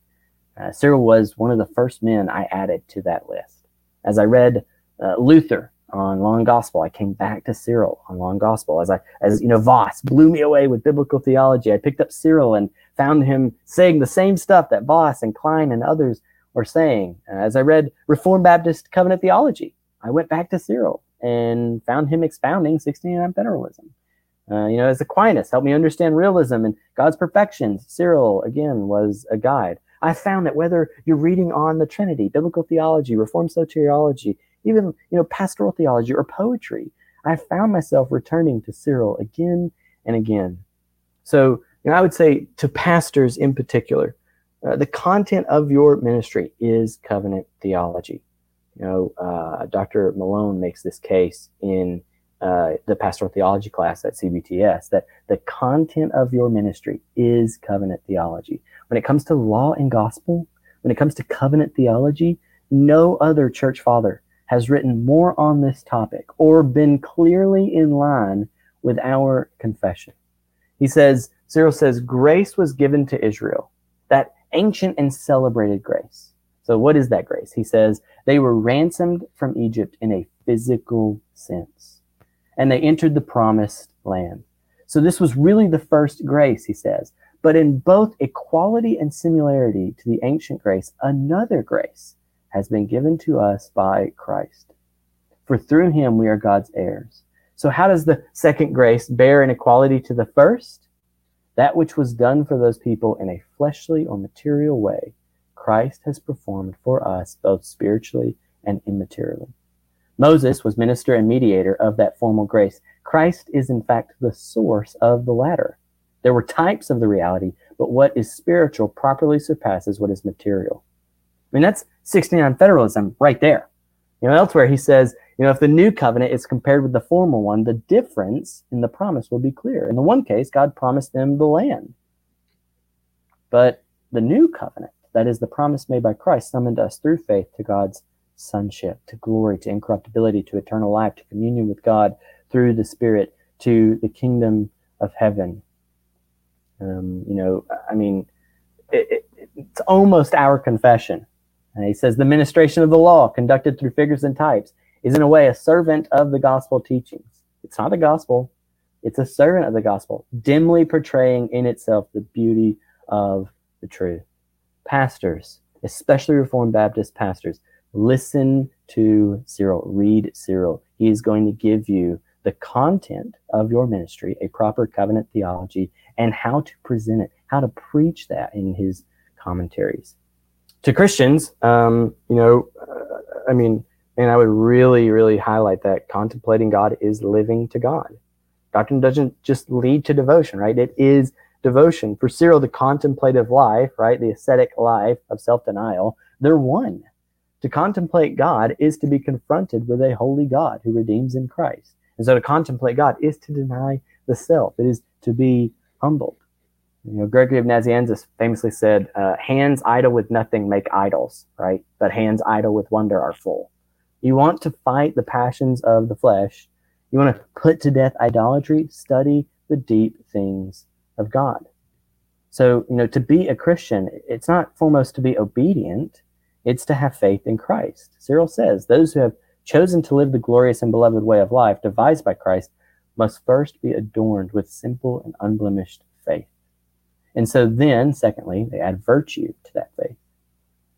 Uh, Cyril was one of the first men I added to that list. As I read uh, Luther on and Gospel. I came back to Cyril on and Gospel as I, as you know, Vos blew me away with biblical theology. I picked up Cyril and found him saying the same stuff that Vos and Kline and others were saying. As I read Reformed Baptist Covenant Theology, I went back to Cyril and found him expounding 69 federalism. Uh, you know, as Aquinas helped me understand realism and God's perfections, Cyril again was a guide. I found that whether you're reading on the Trinity, biblical theology, Reformed soteriology, even you know pastoral theology or poetry. I found myself returning to Cyril again and again. So you know, I would say to pastors in particular, uh, the content of your ministry is covenant theology. You know, uh, Dr. Malone makes this case in uh, the pastoral theology class at CBTS that the content of your ministry is covenant theology. When it comes to law and gospel, when it comes to covenant theology, no other church father has written more on this topic or been clearly in line with our confession. He says, Cyril says, grace was given to Israel, that ancient and celebrated grace. So, what is that grace? He says, they were ransomed from Egypt in a physical sense, and they entered the promised land. So, this was really the first grace, he says. But in both equality and similarity to the ancient grace, another grace has been given to us by Christ. For through him we are God's heirs. So, how does the second grace bear in equality to the first? That which was done for those people in a fleshly or material way, Christ has performed for us both spiritually and immaterially. Moses was minister and mediator of that formal grace. Christ is, in fact, the source of the latter. There were types of the reality, but what is spiritual properly surpasses what is material. I mean, that's 69 federalism right there. You know, elsewhere he says, you know, if the new covenant is compared with the former one, the difference in the promise will be clear. In the one case, God promised them the land. But the new covenant, that is the promise made by Christ, summoned us through faith to God's sonship, to glory, to incorruptibility, to eternal life, to communion with God through the Spirit, to the kingdom of heaven. Um, you know, I mean, it, it, it's almost our confession and he says the ministration of the law, conducted through figures and types, is in a way a servant of the gospel teachings. It's not the gospel, It's a servant of the gospel, dimly portraying in itself the beauty of the truth. Pastors, especially Reformed Baptist pastors, listen to Cyril, read Cyril. He is going to give you the content of your ministry, a proper covenant theology, and how to present it, how to preach that in his commentaries. To Christians, um, you know, uh, I mean, and I would really, really highlight that contemplating God is living to God. Doctrine doesn't just lead to devotion, right? It is devotion. For Cyril, the contemplative life, right, the ascetic life of self denial, they're one. To contemplate God is to be confronted with a holy God who redeems in Christ. And so to contemplate God is to deny the self, it is to be humbled. You know, Gregory of Nazianzus famously said, uh, Hands idle with nothing make idols, right? But hands idle with wonder are full. You want to fight the passions of the flesh. You want to put to death idolatry, study the deep things of God. So, you know, to be a Christian, it's not foremost to be obedient, it's to have faith in Christ. Cyril says, Those who have chosen to live the glorious and beloved way of life devised by Christ must first be adorned with simple and unblemished faith. And so then, secondly, they add virtue to that faith.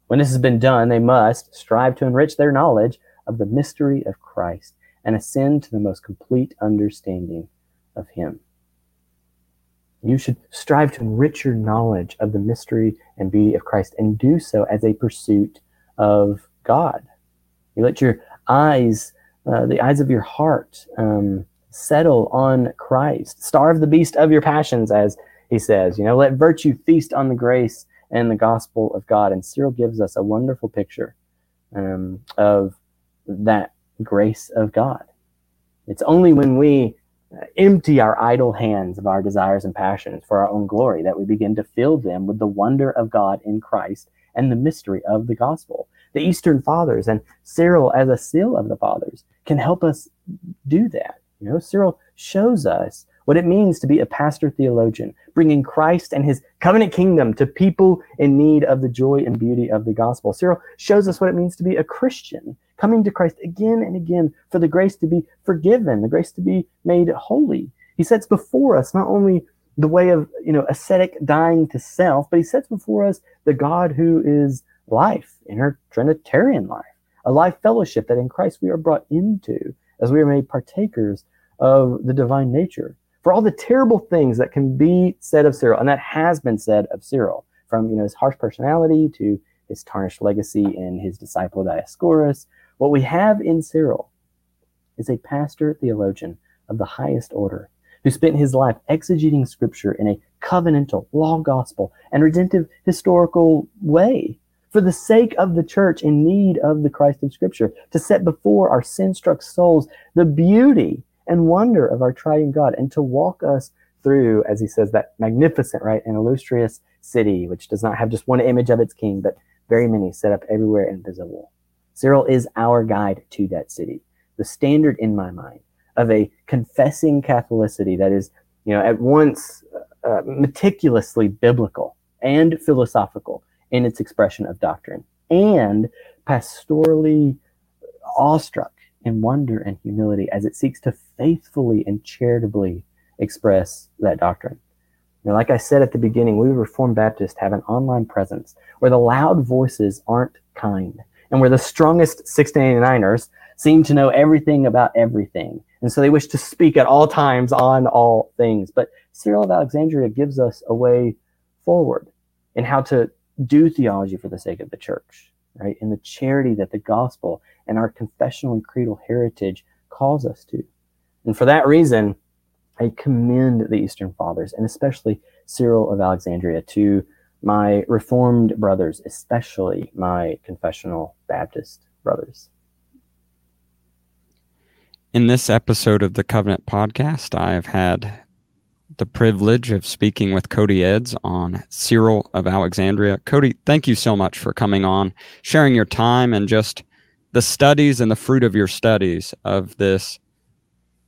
When this has been done, they must strive to enrich their knowledge of the mystery of Christ and ascend to the most complete understanding of Him. You should strive to enrich your knowledge of the mystery and beauty of Christ and do so as a pursuit of God. You let your eyes, uh, the eyes of your heart, um, settle on Christ. Starve the beast of your passions, as he says. You know, let virtue feast on the grace and the gospel of God. And Cyril gives us a wonderful picture um, of that grace of God. It's only when we empty our idle hands of our desires and passions for our own glory that we begin to fill them with the wonder of God in Christ and the mystery of the gospel. The Eastern Fathers and Cyril, as a seal of the Fathers, can help us do that. You know, Cyril shows us what it means to be a pastor theologian, bringing Christ and his covenant kingdom to people in need of the joy and beauty of the gospel. Cyril shows us what it means to be a Christian, coming to Christ again and again for the grace to be forgiven, the grace to be made holy. He sets before us not only the way of, you know, ascetic dying to self, but he sets before us the God who is life in her Trinitarian life, a life fellowship that in Christ we are brought into as we are made partakers of the divine nature for all the terrible things that can be said of Cyril, and that has been said of Cyril, from you know his harsh personality to his tarnished legacy in his disciple Dioscorus, what we have in Cyril is a pastor theologian of the highest order who spent his life exegeting scripture in a covenantal, law gospel, and redemptive historical way for the sake of the church in need of the Christ of scripture, to set before our sin struck souls the beauty and wonder of our triune God and to walk us through, as he says, that magnificent, right, and illustrious city, which does not have just one image of its king, but very many set up everywhere and visible. Cyril is our guide to that city, the standard in my mind of a confessing Catholicity that is, you know, at once uh, meticulously biblical and philosophical in its expression of doctrine and pastorally awestruck in wonder and humility as it seeks to faithfully and charitably express that doctrine. Like I said at the beginning, we Reformed Baptists have an online presence where the loud voices aren't kind and where the strongest 699ers seem to know everything about everything. And so they wish to speak at all times on all things. But Cyril of Alexandria gives us a way forward in how to do theology for the sake of the church, right? In the charity that the gospel and our confessional and creedal heritage calls us to. And for that reason, I commend the Eastern Fathers, and especially Cyril of Alexandria, to my Reformed brothers, especially my confessional Baptist brothers. In this episode of the Covenant Podcast, I have had the privilege of speaking with Cody Eds on Cyril of Alexandria. Cody, thank you so much for coming on, sharing your time, and just the studies and the fruit of your studies of this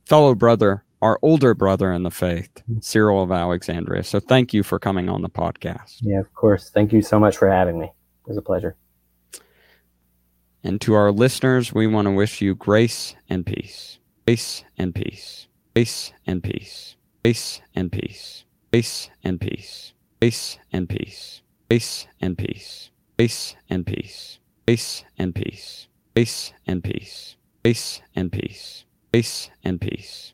fellow brother, our older brother in the faith, Cyril of Alexandria. So thank you for coming on the podcast. Yeah, of course. Thank you so much for having me. It was a pleasure. And to our listeners, we want to wish you grace and peace. Grace and peace. Grace and peace. Grace and peace. Grace and peace. Grace and peace. Grace and peace. Grace and peace. Grace and peace. Grace and peace. Grace and peace. Grace and peace.